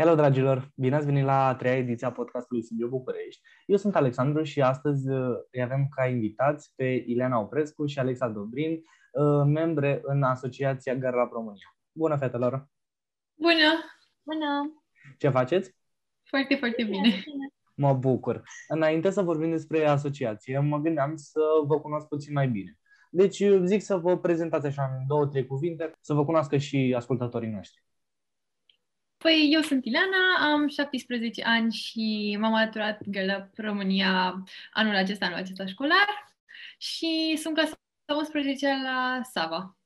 Hello, dragilor! Bine ați venit la a treia ediție a podcastului Sibiu București. Eu sunt Alexandru și astăzi uh, îi avem ca invitați pe Ileana Oprescu și Alexa Dobrin, uh, membre în Asociația Garla România. Bună, fetelor! Bună! Bună! Ce faceți? Foarte, foarte bine! Mă bucur! Înainte să vorbim despre asociație, mă gândeam să vă cunosc puțin mai bine. Deci zic să vă prezentați așa în două, trei cuvinte, să vă cunoască și ascultătorii noștri. Păi eu sunt Ileana, am 17 ani și m-am alăturat Girl Up România anul acesta, anul acesta școlar și sunt clasa 11 la Sava.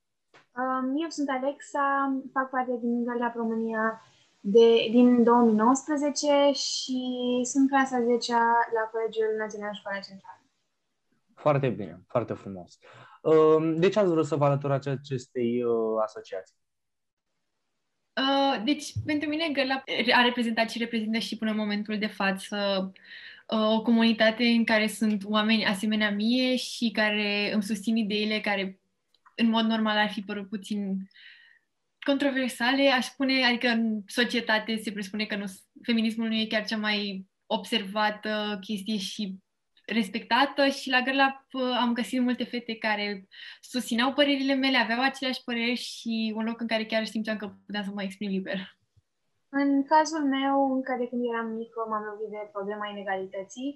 Um, eu sunt Alexa, fac parte din Girl Up România de, din 2019 și sunt clasa 10 la Colegiul Național Școala Centrală. Foarte bine, foarte frumos. Um, de ce ați vrut să vă alăturați acestei uh, asociații? Uh, deci, pentru mine, Gărla a reprezentat și reprezintă și până în momentul de față uh, o comunitate în care sunt oameni asemenea mie și care îmi susțin ideile care, în mod normal, ar fi părut puțin controversale, aș spune, adică în societate se presupune că nu, feminismul nu e chiar cea mai observată chestie și respectată și la Gărla am găsit multe fete care susțineau părerile mele, aveau aceleași păreri și un loc în care chiar simțeam că puteam să mă exprim liber. În cazul meu, încă de când eram mică, m-am lovit de problema inegalității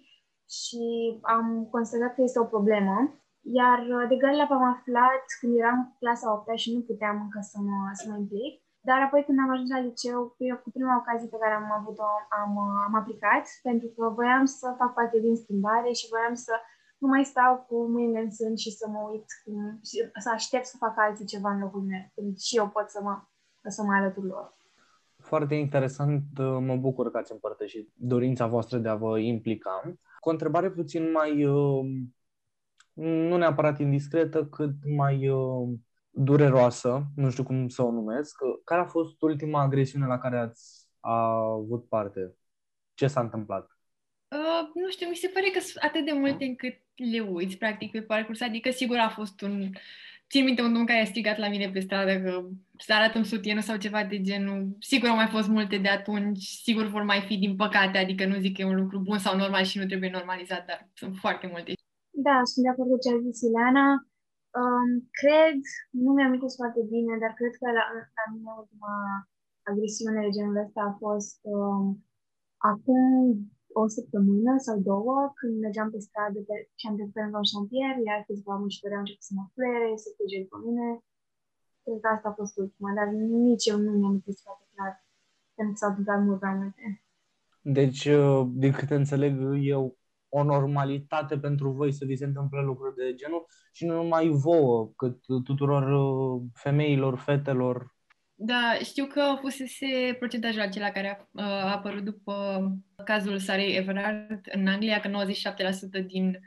și am constatat că este o problemă. Iar de Gărla am aflat când eram clasa 8 și nu puteam încă să mă, să mă implic. Dar apoi când am ajuns la liceu, cu prima ocazie pe care am avut-o, am, am aplicat, pentru că voiam să fac parte din schimbare și voiam să nu mai stau cu mâinile în sân și să mă uit, cum, și să aștept să facă alții ceva în locul meu, când și eu pot să mă, să mă alătur lor. Foarte interesant, mă bucur că ați împărtășit dorința voastră de a vă implica. Cu o întrebare puțin mai, uh, nu neapărat indiscretă, cât mai uh, dureroasă, nu știu cum să o numesc. Care a fost ultima agresiune la care ați avut parte? Ce s-a întâmplat? Uh, nu știu, mi se pare că sunt atât de multe încât le uiți, practic, pe parcurs. Adică, sigur, a fost un... Țin minte un domn care a strigat la mine pe stradă că să arătăm sutienul sau ceva de genul. Sigur au mai fost multe de atunci, sigur vor mai fi din păcate, adică nu zic că e un lucru bun sau normal și nu trebuie normalizat, dar sunt foarte multe. Da, sunt de acord cu ce a zis Ileana. Um, cred, nu mi-am amintesc foarte bine, dar cred că la, la mine ultima agresiune de genul ăsta a fost um, acum o săptămână sau două, când mergeam pe stradă pe, și am trecut pe lângă un șantier, iar câțiva muncitori au început să mă fluiere, să fuge pe mine. Cred că asta a fost ultima, dar nici eu nu mi-am amintesc foarte clar, pentru că s-au întâmplat mult prea multe. Deci, uh, din câte înțeleg eu, o normalitate pentru voi să vi se întâmple lucruri de genul și nu numai vouă, cât tuturor uh, femeilor, fetelor. Da, știu că fusese procentajul acela care a, uh, a apărut după cazul Sarei Everard în Anglia, că 97% din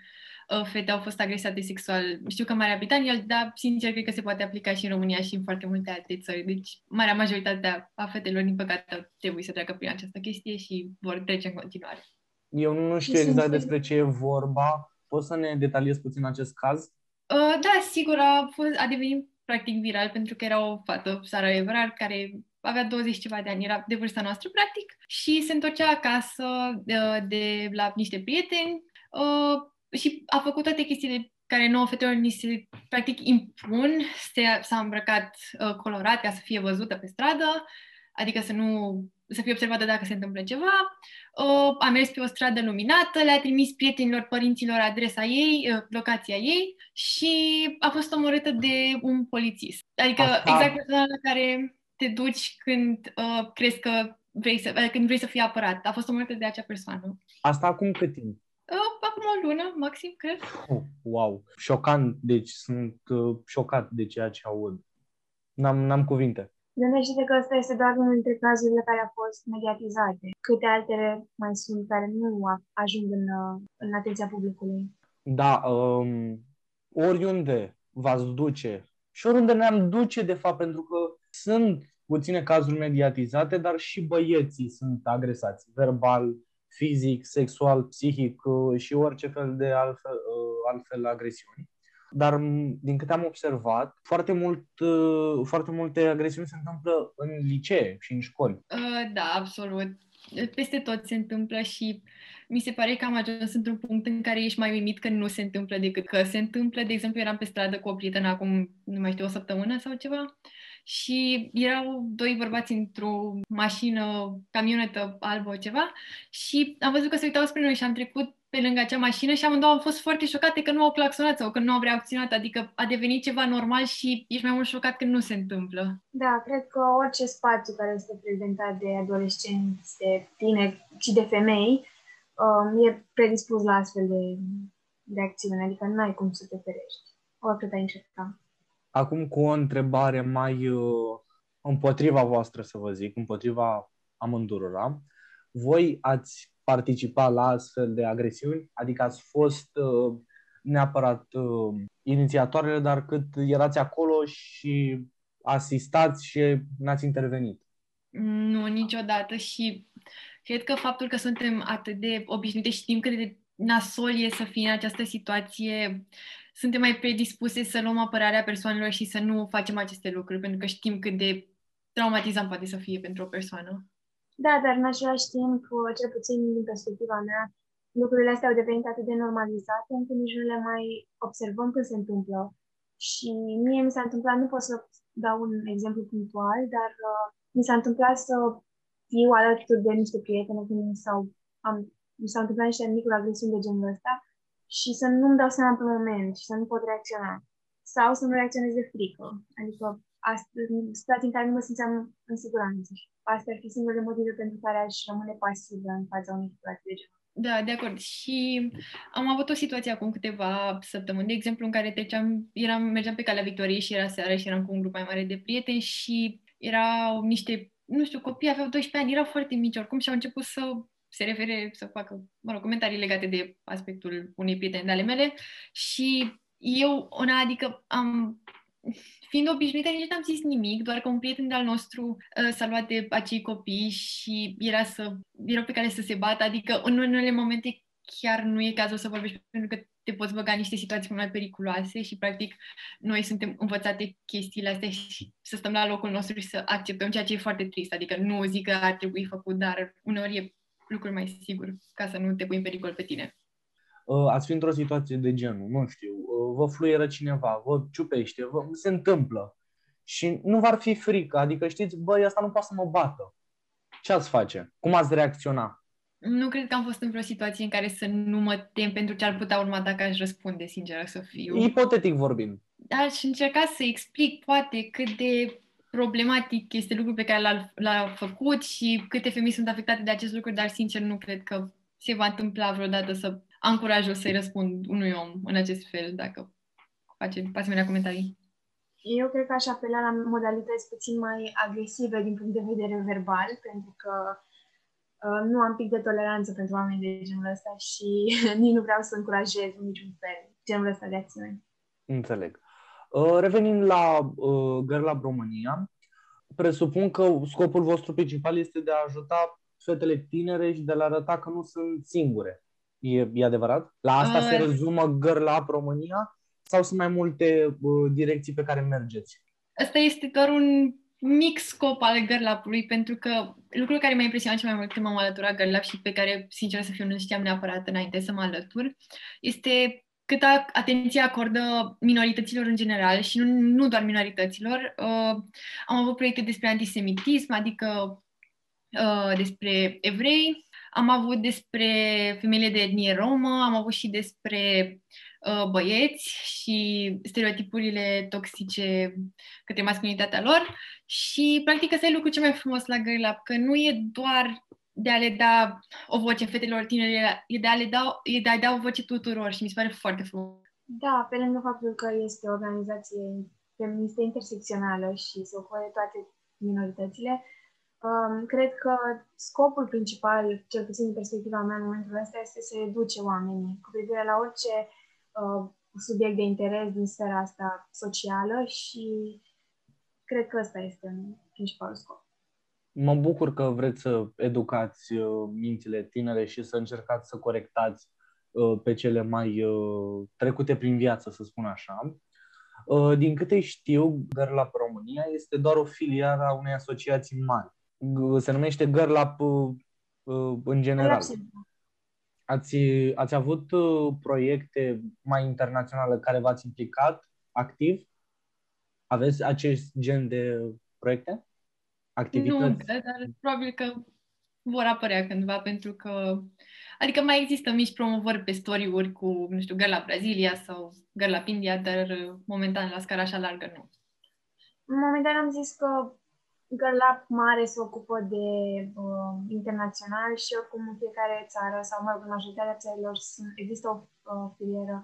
uh, fete au fost agresate sexual. Știu că în Marea Britanie, dar sincer cred că se poate aplica și în România și în foarte multe alte țări. Deci, marea majoritate a fetelor, din păcate, trebuie să treacă prin această chestie și vor trece în continuare. Eu nu știu exact despre ce e vorba. Poți să ne detaliezi puțin acest caz? Uh, da, sigur, a, fost, a devenit practic viral pentru că era o fată, Sara Everard, care avea 20 ceva de ani, era de vârsta noastră, practic, și se întorcea acasă de, de la niște prieteni uh, și a făcut toate chestiile care nouă fetelor ni se, practic, impun, se, s-a îmbrăcat uh, colorat ca să fie văzută pe stradă, adică să nu să fie observată dacă se întâmplă ceva. Uh, a mers pe o stradă luminată, le-a trimis prietenilor, părinților adresa ei, uh, locația ei și a fost omorâtă de un polițist. Adică Asta... exact persoana la care te duci când uh, crezi că vrei să, uh, când vrei să fii apărat. A fost omorâtă de acea persoană. Asta acum cât timp? Uh, acum o lună, maxim, cred. Oh, wow! Șocant, deci sunt uh, șocat de ceea ce aud. N-am, n-am cuvinte. Gândește-te că ăsta este doar unul dintre cazurile care au fost mediatizate. Câte altele mai sunt care nu ajung în, în atenția publicului? Da, um, oriunde v-ați duce și oriunde ne-am duce, de fapt, pentru că sunt puține cazuri mediatizate, dar și băieții sunt agresați, verbal, fizic, sexual, psihic uh, și orice fel de altfel, uh, altfel agresiuni. Dar din câte am observat, foarte, mult, uh, foarte multe agresiuni se întâmplă în licee și în școli. Uh, da, absolut. Peste tot se întâmplă și mi se pare că am ajuns într-un punct în care ești mai uimit că nu se întâmplă decât că se întâmplă. De exemplu, eram pe stradă cu o prietenă acum, nu mai știu, o săptămână sau ceva și erau doi bărbați într-o mașină, camionetă albă, ceva și am văzut că se uitau spre noi și am trecut pe lângă acea mașină și amândouă am fost foarte șocate că nu au claxonat sau că nu au reacționat, adică a devenit ceva normal și ești mai mult șocat când nu se întâmplă. Da, cred că orice spațiu care este prezentat de adolescenți, de tineri și de femei um, e predispus la astfel de, de acțiune, adică nu ai cum să te ferești, oricât ai încerca. Acum cu o întrebare mai uh, împotriva voastră, să vă zic, împotriva amândurora. Voi ați participat la astfel de agresiuni? Adică ați fost uh, neapărat uh, inițiatoarele, dar cât erați acolo și asistați și n-ați intervenit? Nu, niciodată și cred că faptul că suntem atât de obișnuite și știm cât de nasol e să fii în această situație, suntem mai predispuse să luăm apărarea persoanelor și să nu facem aceste lucruri, pentru că știm cât de traumatizant poate să fie pentru o persoană. Da, dar în același timp, cel puțin din perspectiva mea, lucrurile astea au devenit atât de normalizate încât nici nu le mai observăm când se întâmplă. Și mie mi s-a întâmplat, nu pot să dau un exemplu punctual, dar uh, mi s-a întâmplat să fiu alături de niște prietene când s-au, am, mi s-au întâmplat niște micuri agresiuni de genul ăsta și să nu-mi dau seama pe moment și să nu pot reacționa. Sau să nu reacționez de frică. Adică situații în care nu mă simțeam în siguranță. Astea ar fi singurele motive pentru care aș rămâne pasivă în fața unei situații de genul. Da, de acord. Și am avut o situație acum câteva săptămâni, de exemplu, în care treceam, eram, mergeam pe calea Victoriei și era seara și eram cu un grup mai mare de prieteni și erau niște, nu știu, copii, aveau 12 ani, erau foarte mici oricum și au început să se refere, să facă, mă rog, comentarii legate de aspectul unei prieteni de ale mele și eu, una, adică am fiind obișnuită, nici n-am zis nimic, doar că un prieten de-al nostru uh, s-a luat de acei copii și era să, erau pe care să se bată, adică în unele momente chiar nu e cazul să vorbești pentru că te poți băga în niște situații mai periculoase și practic noi suntem învățate chestiile astea și să stăm la locul nostru și să acceptăm ceea ce e foarte trist, adică nu zic că ar trebui făcut, dar uneori e lucruri mai sigur ca să nu te pui în pericol pe tine. Uh, ați fi într-o situație de genul, nu știu, uh, vă fluieră cineva, vă ciupește, vă, se întâmplă și nu v-ar fi frică, adică știți, băi, asta nu poate să mă bată. Ce ați face? Cum ați reacționa? Nu cred că am fost într-o situație în care să nu mă tem pentru ce ar putea urma dacă aș răspunde, sinceră să fiu. Ipotetic vorbind. Aș încerca să explic, poate, cât de problematic este lucrul pe care l-a, l-a făcut și câte femei sunt afectate de acest lucru, dar, sincer, nu cred că se va întâmpla vreodată să am curajul să-i răspund unui om în acest fel, dacă face asemenea comentarii. Eu cred că aș apela la modalități puțin mai agresive din punct de vedere verbal, pentru că uh, nu am pic de toleranță pentru oameni de genul ăsta și nici nu vreau să încurajez în niciun fel genul ăsta de acțiune. Înțeleg. Uh, revenind la uh, Girl Lab România, presupun că scopul vostru principal este de a ajuta fetele tinere și de a le arăta că nu sunt singure. E, e adevărat? La asta uh, se rezumă Girl Up România sau sunt mai multe uh, direcții pe care mergeți? Asta este doar un mic scop al Girl Up-ului, pentru că lucrul care m-a impresionat cel mai mult când m-am alăturat Girl Up și pe care, sincer să fiu, nu știam neapărat înainte să mă alătur, este câtă atenție acordă minorităților în general și nu, nu doar minorităților. Uh, am avut proiecte despre antisemitism, adică uh, despre evrei, am avut despre femeile de etnie romă, am avut și despre uh, băieți și stereotipurile toxice către masculinitatea lor și practic ăsta e lucrul cel mai frumos la Girl Up, că nu e doar de a le da o voce fetelor tinere, e de a le da, e de a da o voce tuturor și mi se pare foarte frumos. Da, pe lângă faptul că este o organizație feministă intersecțională și se ocupă de toate minoritățile, Um, cred că scopul principal, cel puțin din perspectiva mea în momentul ăsta, este să educe oamenii cu privire la orice uh, subiect de interes din sfera asta socială și cred că ăsta este principalul scop. Mă bucur că vreți să educați uh, mințile tinere și să încercați să corectați uh, pe cele mai uh, trecute prin viață, să spun așa. Uh, din câte știu, Girl Up România este doar o filială a unei asociații mari. Se numește Girl Up în general. Ați, ați avut proiecte mai internaționale care v-ați implicat activ? Aveți acest gen de proiecte? Activități? Nu, dar probabil că vor apărea cândva, pentru că Adică mai există mici promovări pe story-uri cu, nu știu, Girl la Brazilia sau Girl la India, dar uh, momentan la scara așa largă nu. Momentan am zis că Girl Lab mare se ocupă de uh, internațional și oricum în fiecare țară sau mai în majoritatea țărilor sunt, există o uh, filieră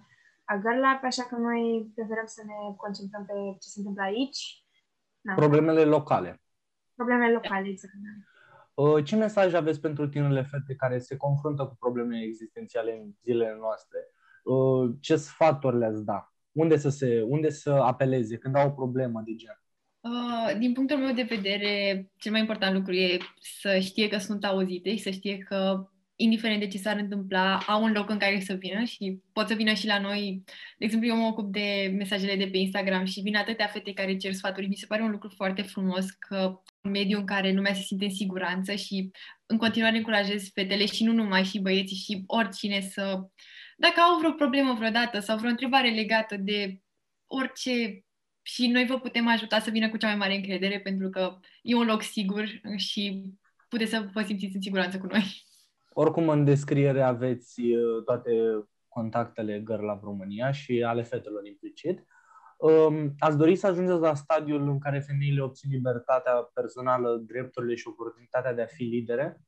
a Girl Lab, așa că noi preferăm să ne concentrăm pe ce se întâmplă aici. Na. Problemele locale. Problemele locale, exact. Uh, ce mesaj aveți pentru tinerile fete care se confruntă cu probleme existențiale în zilele noastre? Uh, ce sfaturi le-ați da? Unde să, se, unde să apeleze când au o problemă de gen? Uh, din punctul meu de vedere, cel mai important lucru e să știe că sunt auzite și să știe că indiferent de ce s-ar întâmpla, au un loc în care să vină și pot să vină și la noi. De exemplu, eu mă ocup de mesajele de pe Instagram și vin atâtea fete care cer sfaturi. Mi se pare un lucru foarte frumos că un mediu în care lumea se simte în siguranță și în continuare încurajez fetele și nu numai și băieții și oricine să, dacă au vreo problemă vreodată sau vreo întrebare legată de orice și noi vă putem ajuta să vină cu cea mai mare încredere pentru că e un loc sigur și puteți să vă simțiți în siguranță cu noi. Oricum, în descriere aveți uh, toate contactele Girl Love România și ale fetelor implicit. Um, ați dori să ajungeți la stadiul în care femeile obțin libertatea personală, drepturile și oportunitatea de a fi lidere?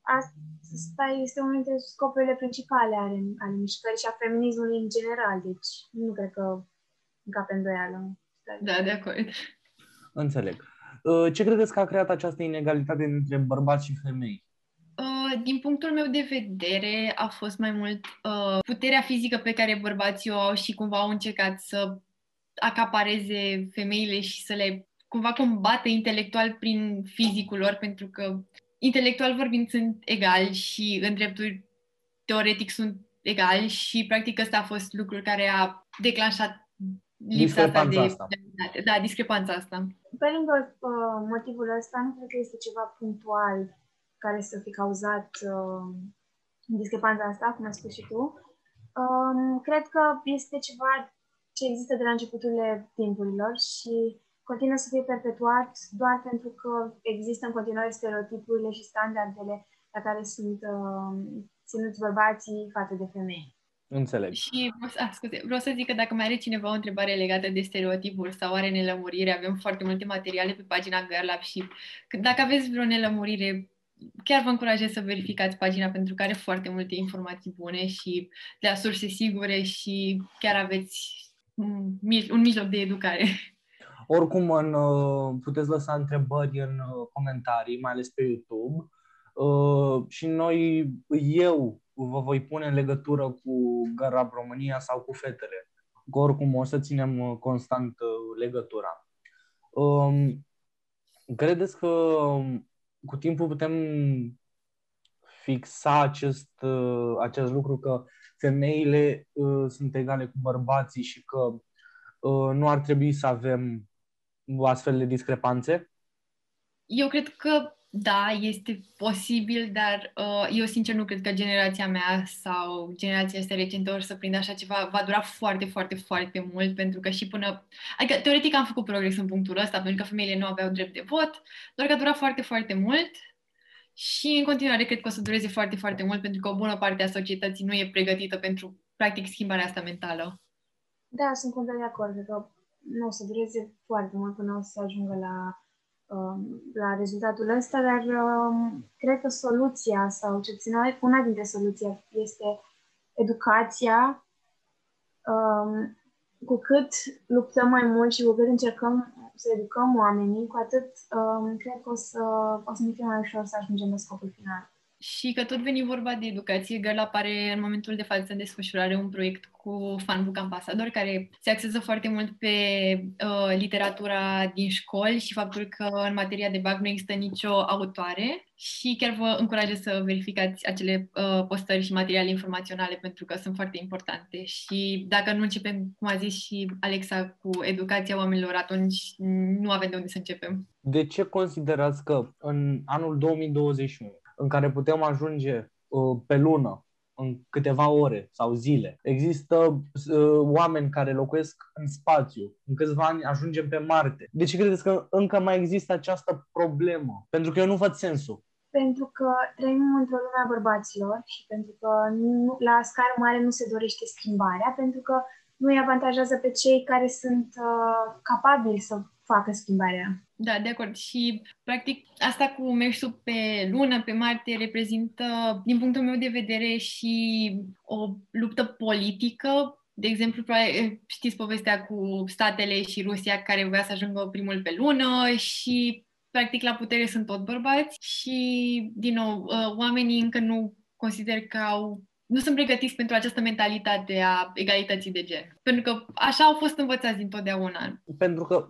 Asta este unul dintre scopurile principale ale, ale mișcării și a feminismului în general, deci nu cred că încape îndoială. Da, de acord. Înțeleg. Uh, ce credeți că a creat această inegalitate între bărbați și femei? Uh, din punctul meu de vedere, a fost mai mult uh, puterea fizică pe care bărbații o au și cumva au încercat să acapareze femeile și să le cumva combate intelectual prin fizicul lor, pentru că intelectual vorbind sunt egali și în drepturi teoretic sunt egali și practic ăsta a fost lucrul care a declanșat lipsa asta de... Asta. Da, discrepanța asta. Pe lângă uh, motivul ăsta, nu cred că este ceva punctual care să fi cauzat uh, discrepanța asta, cum ai spus și tu. Um, cred că este ceva ce există de la începuturile timpurilor și continuă să fie perpetuat doar pentru că există în continuare stereotipurile și standardele la care sunt uh, ținuți bărbații față de femei. Înțeleg. Și, a, scuze, vreau să zic că dacă mai are cineva o întrebare legată de stereotipuri sau are nelămurire, avem foarte multe materiale pe pagina Girl și dacă aveți vreo nelămurire, chiar vă încurajez să verificați pagina pentru că are foarte multe informații bune și de la surse sigure și chiar aveți un, un mijloc de educare. Oricum, în, uh, puteți lăsa întrebări în uh, comentarii, mai ales pe YouTube. Uh, și noi, eu vă voi pune în legătură cu Garab România sau cu fetele. Oricum, o să ținem constant legătura. Um, credeți că um, cu timpul putem fixa acest, uh, acest lucru că femeile uh, sunt egale cu bărbații și că uh, nu ar trebui să avem astfel de discrepanțe? Eu cred că da, este posibil, dar uh, eu sincer nu cred că generația mea sau generația asta recentă ori să prindă așa ceva. Va dura foarte, foarte, foarte mult, pentru că și până... Adică, teoretic am făcut progres în punctul ăsta, pentru că femeile nu aveau drept de vot, doar că a durat foarte, foarte mult și în continuare cred că o să dureze foarte, foarte mult, pentru că o bună parte a societății nu e pregătită pentru, practic, schimbarea asta mentală. Da, sunt complet de acord. că nu o să dureze foarte mult până o să ajungă la Um, la rezultatul ăsta, dar um, cred că soluția sau ce puțin una dintre soluții este educația. Um, cu cât luptăm mai mult și cu cât încercăm să educăm oamenii, cu atât cred că o să, o să ne fie mai ușor să ajungem la scopul final. Și că tot veni vorba de educație, Girl apare în momentul de față în desfășurare un proiect cu Fanbook Ambassador, care se axează foarte mult pe uh, literatura din școli și faptul că în materia de bac nu există nicio autoare și chiar vă încurajez să verificați acele uh, postări și materiale informaționale pentru că sunt foarte importante și dacă nu începem, cum a zis și Alexa, cu educația oamenilor, atunci nu avem de unde să începem. De ce considerați că în anul 2021 în care putem ajunge uh, pe lună în câteva ore sau zile. Există uh, oameni care locuiesc în spațiu. În câțiva ani ajungem pe Marte. De ce credeți că încă mai există această problemă? Pentru că eu nu văd sensul. Pentru că trăim într-o lume a bărbaților și pentru că nu, la scară mare nu se dorește schimbarea, pentru că nu îi avantajează pe cei care sunt uh, capabili să facă schimbarea. Da, de acord. Și, practic, asta cu mersul pe lună, pe Marte, reprezintă, din punctul meu de vedere, și o luptă politică. De exemplu, știți povestea cu statele și Rusia care voia să ajungă primul pe lună și, practic, la putere sunt tot bărbați și, din nou, ă, oamenii încă nu consider că au nu sunt pregătiți pentru această mentalitate a egalității de gen. Pentru că așa au fost învățați dintotdeauna. Pentru că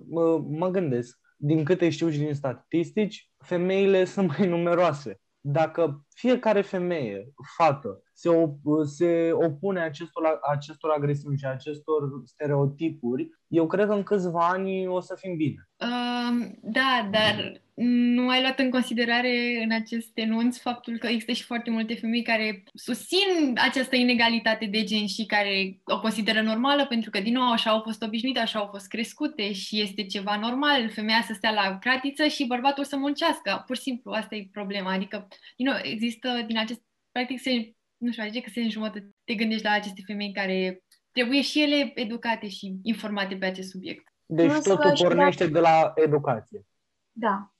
mă gândesc, din câte știu și din statistici, femeile sunt mai numeroase. Dacă fiecare femeie, fată, se, op- se opune acestor, acestor agresiuni și acestor stereotipuri, eu cred că în câțiva ani o să fim bine. Uh, da, dar nu ai luat în considerare în acest enunț faptul că există și foarte multe femei care susțin această inegalitate de gen și care o consideră normală pentru că, din nou, așa au fost obișnuite, așa au fost crescute și este ceva normal, femeia să stea la cratiță și bărbatul să muncească. Pur și simplu, asta e problema. Adică, din nou, există din acest, practic, se, nu știu, adică că se înjumătă, te gândești la aceste femei care trebuie și ele educate și informate pe acest subiect. Deci totul pornește de la educație. Da.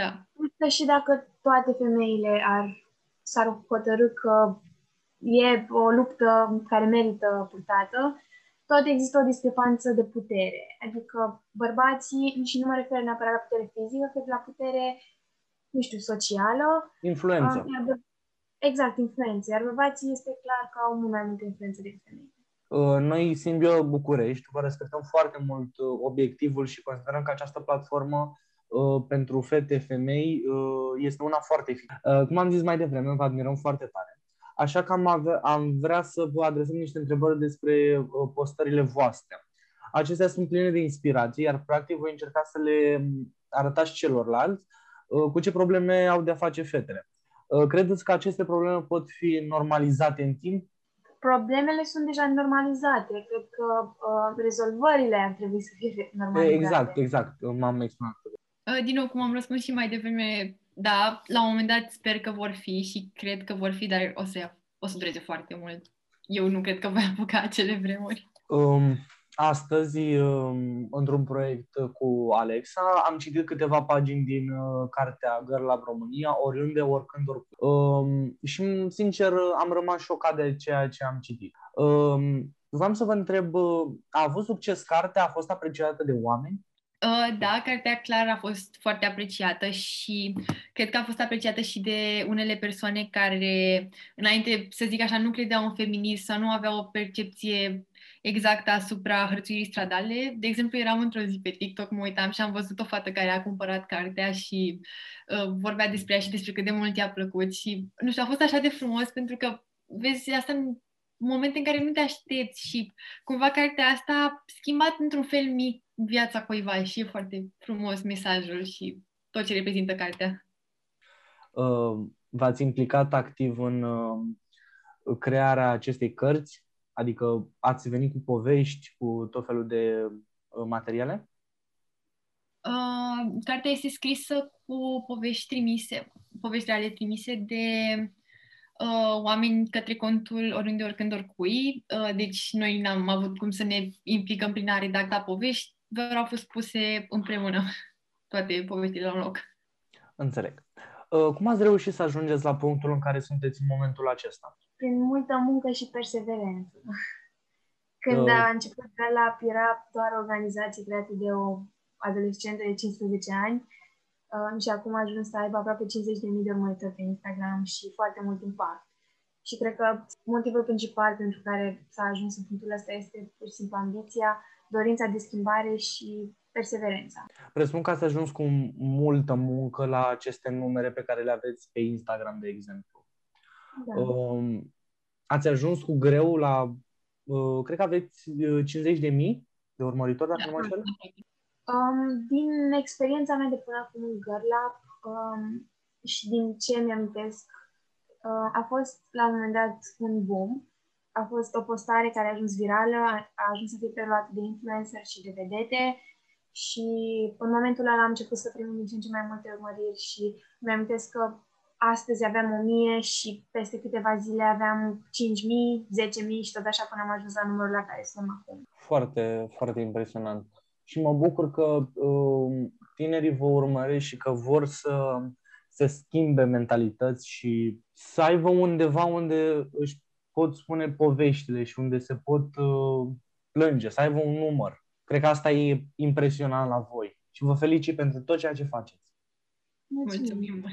Da. Că și dacă toate femeile ar, s-ar hotărâ că e o luptă care merită purtată, tot există o discrepanță de putere. Adică bărbații, și nu mă refer neapărat la putere fizică, cât la putere, nu știu, socială. Influență. Iar, exact, influență. Iar bărbații este clar că au mult mai multă influență decât femei. Uh, noi, Simbio București, vă respectăm foarte mult uh, obiectivul și considerăm că această platformă uh, pentru fete, femei, este una foarte eficace. Cum am zis mai devreme, vă admirăm foarte tare. Așa că am, avea, am vrea să vă adresăm niște întrebări despre postările voastre. Acestea sunt pline de inspirație, iar practic voi încerca să le um, arătați celorlalți cu ce probleme au de-a face fetele. Credeți că aceste probleme pot fi normalizate în timp problemele sunt deja normalizate. Cred că uh, rezolvările ar trebui să fie normalizate. Exact, exact. M-am exprimat. Uh, din nou, cum am răspuns și mai devreme, da, la un moment dat sper că vor fi și cred că vor fi, dar o să, o să dureze foarte mult. Eu nu cred că voi apuca acele vremuri. Um, astăzi, um, într-un proiect cu Alexa, am citit câteva pagini din uh, cartea Girl Lab România, oriunde, oricând, oricând. Um, și, sincer, am rămas șocat de ceea ce am citit. Um, vreau să vă întreb, uh, a avut succes cartea? A fost apreciată de oameni? Uh, da, cartea clar a fost foarte apreciată și cred că a fost apreciată și de unele persoane care, înainte, să zic așa, nu credeau în feminism sau nu aveau o percepție exact asupra hărțuirii stradale. De exemplu, eram într-o zi pe TikTok, mă uitam și am văzut o fată care a cumpărat cartea și uh, vorbea despre ea și despre cât de mult i-a plăcut și, nu știu, a fost așa de frumos pentru că, vezi, asta în momente în care nu te aștepți și cumva cartea asta a schimbat într-un fel mic viața cuiva și e foarte frumos mesajul și tot ce reprezintă cartea. Uh, v-ați implicat activ în uh, crearea acestei cărți? Adică ați venit cu povești, cu tot felul de uh, materiale? Uh, cartea este scrisă cu povești trimise, povești reale trimise de uh, oameni către contul oriunde, oricând, oricui. Uh, deci noi n-am avut cum să ne implicăm prin a redacta povești, doar au fost puse împreună toate poveștile la un loc. Înțeleg. Uh, cum ați reușit să ajungeți la punctul în care sunteți în momentul acesta? prin multă muncă și perseverență. Când uh. a început la era doar o organizație creată de o adolescentă de 15 ani, uh, și acum a ajuns să aibă aproape 50.000 de urmăritori pe Instagram și foarte mult impact. Și cred că motivul principal pentru care s-a ajuns în punctul ăsta este pur și simplu ambiția, dorința de schimbare și perseverența. Presupun că ați ajuns cu multă muncă la aceste numere pe care le aveți pe Instagram, de exemplu. Da. Um, ați ajuns cu greu la, uh, cred că aveți 50 uh, de mii de urmăritori, dacă da. nu mă înșel? Um, din experiența mea de până acum în GirlUp um, și din ce mi-amintesc, uh, a fost la un moment dat un boom. A fost o postare care a ajuns virală, a, a ajuns să fie preluată de influencer și de vedete și în momentul ăla am început să primim din ce în ce mai multe urmăriri și mi-amintesc că astăzi aveam 1000 și peste câteva zile aveam 5000, 10000 și tot așa până am ajuns la numărul la care suntem acum. Foarte, foarte impresionant. Și mă bucur că uh, tinerii vă urmăresc și că vor să, să schimbe mentalități și să aibă undeva unde își pot spune poveștile și unde se pot uh, plânge, să aibă un număr. Cred că asta e impresionant la voi și vă felicit pentru tot ceea ce faceți. Mulțumim!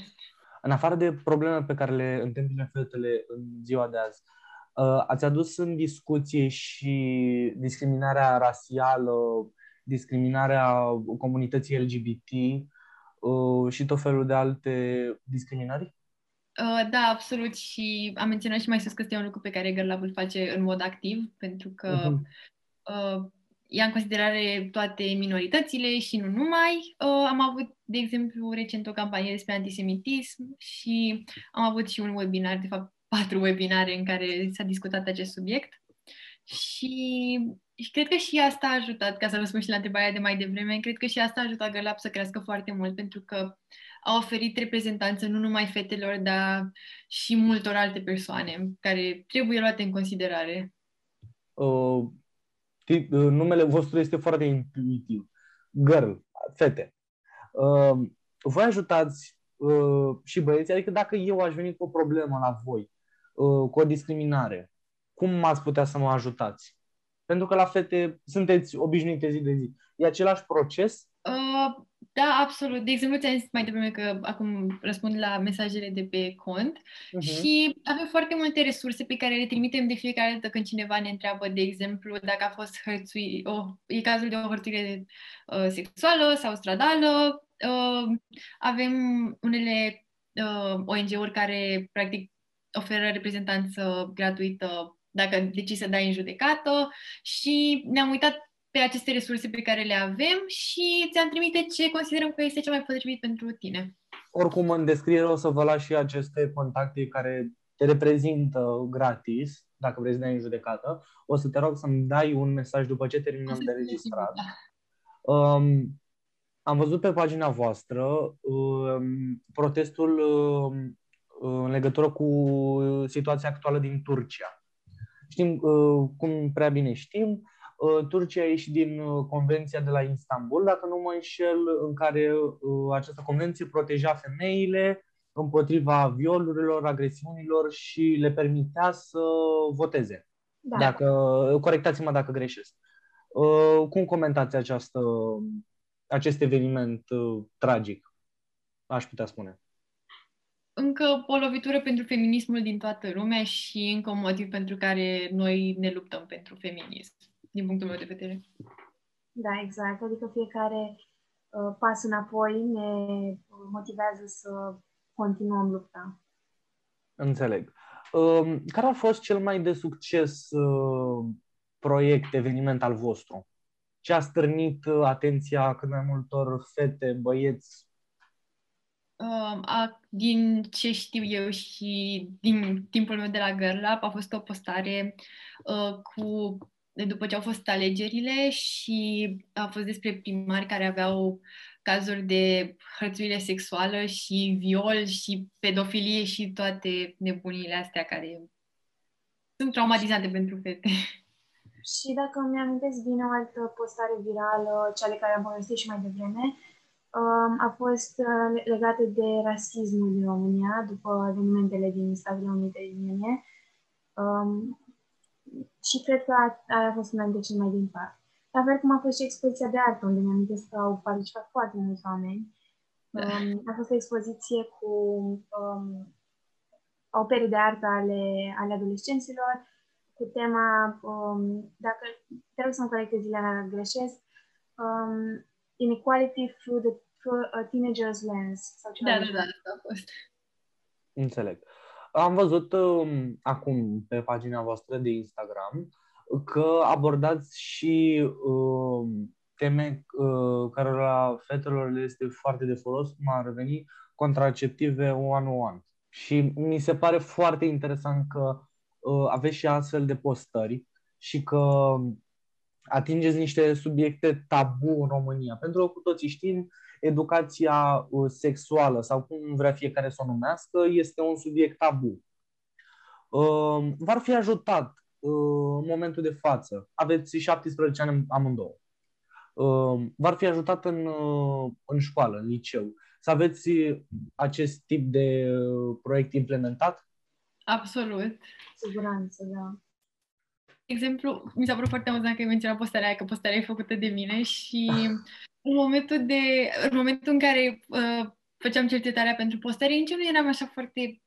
În afară de probleme pe care le întâmpină fetele în ziua de azi, uh, ați adus în discuție și discriminarea rasială, discriminarea comunității LGBT uh, și tot felul de alte discriminări? Uh, da, absolut și am menționat și mai sus că este un lucru pe care Girl îl face în mod activ, pentru că uh-huh. uh, ia în considerare toate minoritățile și nu numai. Uh, am avut, de exemplu, recent o campanie despre antisemitism și am avut și un webinar, de fapt patru webinare în care s-a discutat acest subiect. Și, și cred că și asta a ajutat, ca să răspund și la întrebarea de mai devreme, cred că și asta a ajutat Gălap să crească foarte mult, pentru că a oferit reprezentanță nu numai fetelor, dar și multor alte persoane care trebuie luate în considerare. Uh, Uh, numele vostru este foarte intuitiv. Girl, fete. Uh, vă ajutați uh, și băieții, adică dacă eu aș veni cu o problemă la voi, cu o discriminare, cum m-ați putea să mă ajutați? Pentru că la fete sunteți obișnuite zi de zi. E același proces? Uh, da, absolut. De exemplu, ți-am zis mai devreme că acum răspund la mesajele de pe cont uh-huh. și avem foarte multe resurse pe care le trimitem de fiecare dată când cineva ne întreabă, de exemplu, dacă a fost hărțui, oh, e cazul de o hărțuire uh, sexuală sau stradală. Uh, avem unele uh, ONG-uri care, practic, oferă reprezentanță gratuită dacă decizi să dai în judecată și ne-am uitat pe aceste resurse pe care le avem și ți-am trimite ce considerăm că este cel mai potrivit pentru tine. Oricum, în descriere o să vă las și aceste contacte care te reprezintă gratis, dacă vrei să dai în judecată. O să te rog să-mi dai un mesaj după ce terminăm de registrat. Da. Um, am văzut pe pagina voastră um, protestul um, în legătură cu situația actuală din Turcia. Știm, uh, cum prea bine știm, Uh, Turcia a ieșit din uh, Convenția de la Istanbul, dacă nu mă înșel, în care uh, această convenție proteja femeile împotriva violurilor, agresiunilor și le permitea să voteze. Da. Dacă, corectați-mă dacă greșesc. Cum comentați această, acest eveniment tragic, aș putea spune? Încă o lovitură pentru feminismul din toată lumea și încă un motiv pentru care noi ne luptăm pentru feminism din punctul meu de vedere. Da, exact. Adică fiecare uh, pas înapoi ne motivează să continuăm lupta. Înțeleg. Uh, care a fost cel mai de succes uh, proiect, eveniment al vostru? Ce a stârnit uh, atenția cât mai multor fete, băieți? Uh, a, din ce știu eu și din timpul meu de la Girl Lab, a fost o postare uh, cu după ce au fost alegerile și a fost despre primari care aveau cazuri de hărțuire sexuală și viol și pedofilie și toate nebunile astea care sunt traumatizante pentru fete. Și dacă îmi amintesc bine o altă postare virală, cea de care am povestit și mai devreme, um, a fost uh, legată de rasismul din România după evenimentele din Statele Unite din iunie. Um, și cred că aia a fost una dintre cele mai din impact. La fel cum a fost și expoziția de artă, unde mi-am că au participat foarte mulți oameni. Da. Um, a fost o expoziție cu um, opere de artă ale, ale adolescenților cu tema, um, dacă trebuie să-mi corectez, Ileana, greșesc, um, Inequality through the through a teenager's lens. Sau ceva da, da, da, asta a fost. Înțeleg. Am văzut um, acum pe pagina voastră de Instagram că abordați și um, teme uh, care la fetelor le este foarte de folos, cum ar veni contraceptive one-on-one. Și mi se pare foarte interesant că uh, aveți și astfel de postări și că atingeți niște subiecte tabu în România. Pentru că cu toții știm, educația uh, sexuală sau cum vrea fiecare să o numească, este un subiect tabu. Uh, v-ar fi ajutat uh, în momentul de față. Aveți 17 ani amândouă. Uh, v-ar fi ajutat în, uh, în școală, în liceu, să aveți acest tip de uh, proiect implementat? Absolut. Siguranță, da. Exemplu, mi s-a părut foarte amuzant că ai menționat postarea aia, că postarea e făcută de mine și în momentul, de, în momentul în care uh, făceam cercetarea pentru postare, nici nu eram așa foarte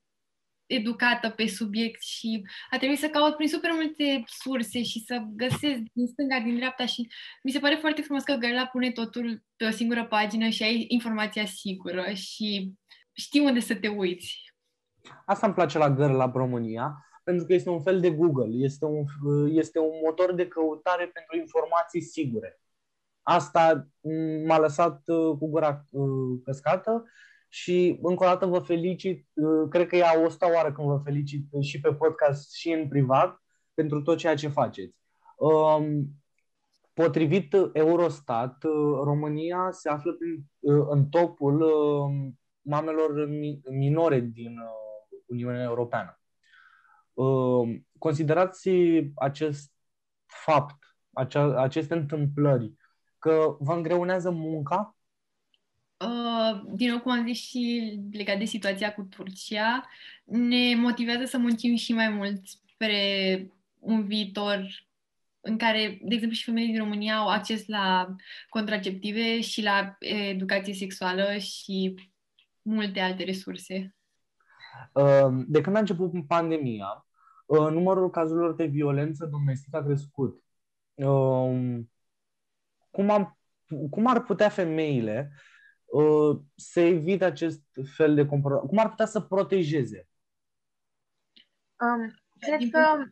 educată pe subiect și a trebuit să caut prin super multe surse și să găsesc din stânga, din dreapta și mi se pare foarte frumos că Gărla pune totul pe o singură pagină și ai informația sigură și știi unde să te uiți. Asta îmi place la Girl Lab România, pentru că este un fel de Google, este un, este un motor de căutare pentru informații sigure. Asta m-a lăsat uh, cu gura uh, căscată și încă o dată vă felicit, uh, cred că e a 100 oară când vă felicit și pe podcast și în privat pentru tot ceea ce faceți. Um, potrivit Eurostat, România se află în topul um, mamelor minore din Uniunea Europeană. Considerați acest fapt, aceste întâmplări că vă îngreunează munca? Uh, din nou, cum am zis și legat de situația cu Turcia, ne motivează să muncim și mai mult spre un viitor în care, de exemplu, și femeile din România au acces la contraceptive și la educație sexuală și multe alte resurse. Uh, de când a început pandemia, uh, numărul cazurilor de violență domestică a crescut. Uh, cum, am, cum ar putea femeile uh, să evite acest fel de comportament? Cum ar putea să protejeze? Um, cred că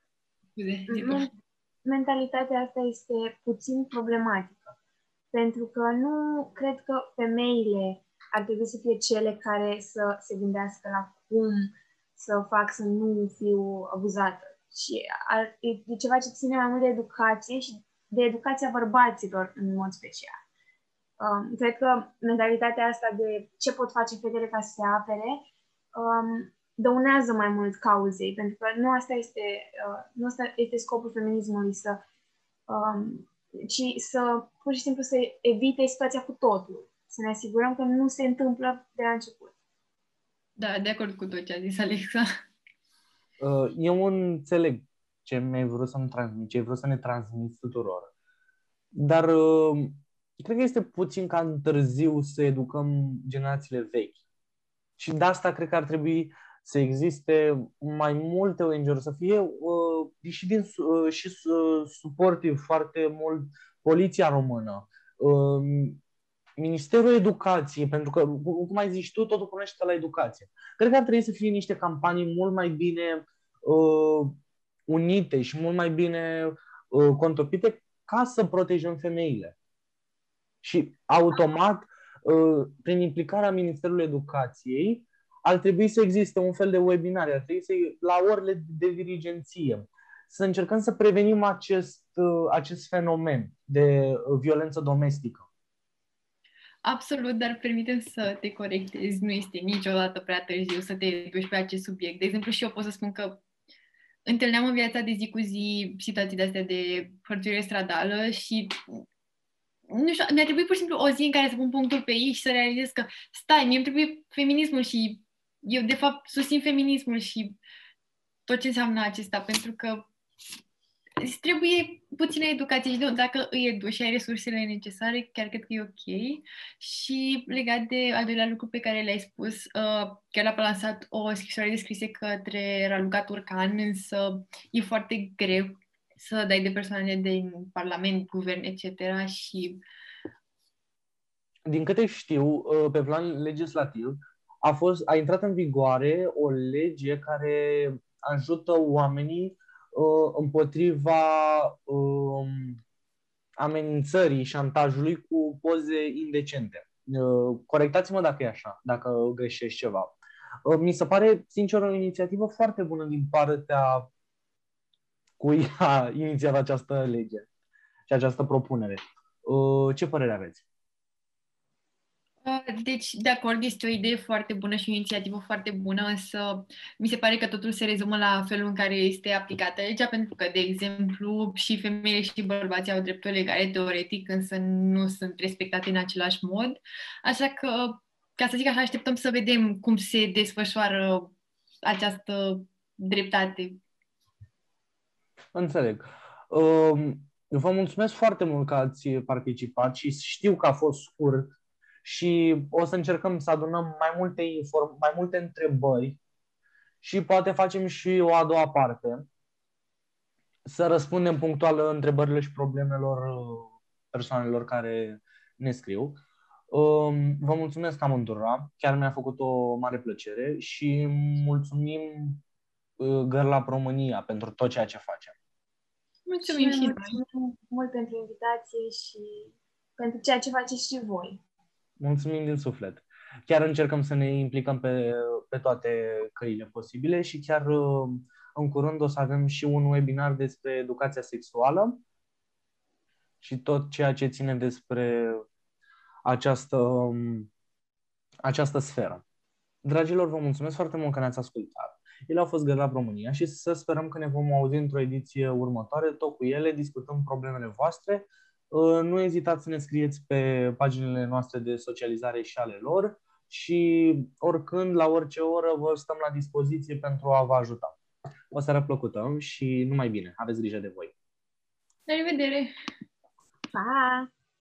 mentalitatea asta este puțin problematică. Pentru că nu cred că femeile ar trebui să fie cele care să se gândească la cum să fac să nu fiu abuzată. Și ar, e ceva ce ține mai mult de educație și de educația bărbaților în mod special. Um, cred că mentalitatea asta de ce pot face fetele ca să se apere um, dăunează mai mult cauzei, pentru că nu asta este, uh, nu asta este scopul feminismului, să, um, ci să pur și simplu să evite situația cu totul, să ne asigurăm că nu se întâmplă de la început. Da, de acord cu tot ce a zis Alexa. Uh, eu înțeleg ce mi-ai vrut să-mi transmit, ce ai vrut să ne transmiți tuturor. Dar uh, cred că este puțin cam târziu să educăm generațiile vechi. Și de asta cred că ar trebui să existe mai multe ONG-uri, să fie uh, și din uh, și uh, suportiv foarte mult poliția română, uh, Ministerul Educației, pentru că, cum ai zis tu, totul pornește la educație. Cred că ar trebui să fie niște campanii mult mai bine uh, unite și mult mai bine uh, contopite ca să protejăm femeile. Și automat, uh, prin implicarea Ministerului Educației, ar trebui să existe un fel de webinar, ar trebui să la orele de dirigenție, să încercăm să prevenim acest, uh, acest fenomen de uh, violență domestică. Absolut, dar permitem să te corectezi. Nu este niciodată prea târziu să te duci pe acest subiect. De exemplu, și eu pot să spun că întâlneam în viața de zi cu zi situații de-astea de hărțuire stradală și nu știu, mi-a trebuit pur și simplu o zi în care să pun punctul pe ei și să realizez că stai, mie îmi trebuie feminismul și eu de fapt susțin feminismul și tot ce înseamnă acesta, pentru că îți trebuie puțină educație și dacă îi edu și ai resursele necesare, chiar cred că e ok. Și legat de al doilea lucru pe care l-ai spus, uh, chiar a lansat o scrisoare descrisă către Raluca Turcan, însă e foarte greu să dai de persoane din Parlament, Guvern, etc. și din câte știu, uh, pe plan legislativ, a, fost, a intrat în vigoare o lege care ajută oamenii uh, împotriva uh, amenințării, șantajului cu poze indecente. Uh, corectați-mă dacă e așa, dacă greșești ceva. Uh, mi se pare, sincer, o inițiativă foarte bună din partea cui a inițiat această lege și această propunere. Uh, ce părere aveți? Deci, de acord, este o idee foarte bună și o inițiativă foarte bună, însă mi se pare că totul se rezumă la felul în care este aplicată legea, pentru că, de exemplu, și femeile și bărbații au drepturi legale teoretic, însă nu sunt respectate în același mod. Așa că, ca să zic așa, așteptăm să vedem cum se desfășoară această dreptate. Înțeleg. Um, vă mulțumesc foarte mult că ați participat și știu că a fost scurt și o să încercăm să adunăm mai multe, inform- mai multe întrebări și poate facem și o a doua parte să răspundem punctual întrebările și problemelor uh, persoanelor care ne scriu. Um, vă mulțumesc amândurora, chiar mi-a făcut o mare plăcere și mulțumim uh, Gărla România pentru tot ceea ce facem. Mulțumim și, și mulțumim mult pentru invitație și pentru ceea ce faceți și voi. Mulțumim din suflet. Chiar încercăm să ne implicăm pe, pe toate căile posibile și chiar uh, în curând o să avem și un webinar despre educația sexuală și tot ceea ce ține despre această, um, această sferă. Dragilor, vă mulțumesc foarte mult că ne-ați ascultat. Ele au fost Gălab România și să sperăm că ne vom auzi într-o ediție următoare, tot cu ele, discutăm problemele voastre Uh, nu ezitați să ne scrieți pe paginile noastre de socializare și ale lor și oricând, la orice oră, vă stăm la dispoziție pentru a vă ajuta. O seară plăcută și numai bine. Aveți grijă de voi. La revedere! Pa!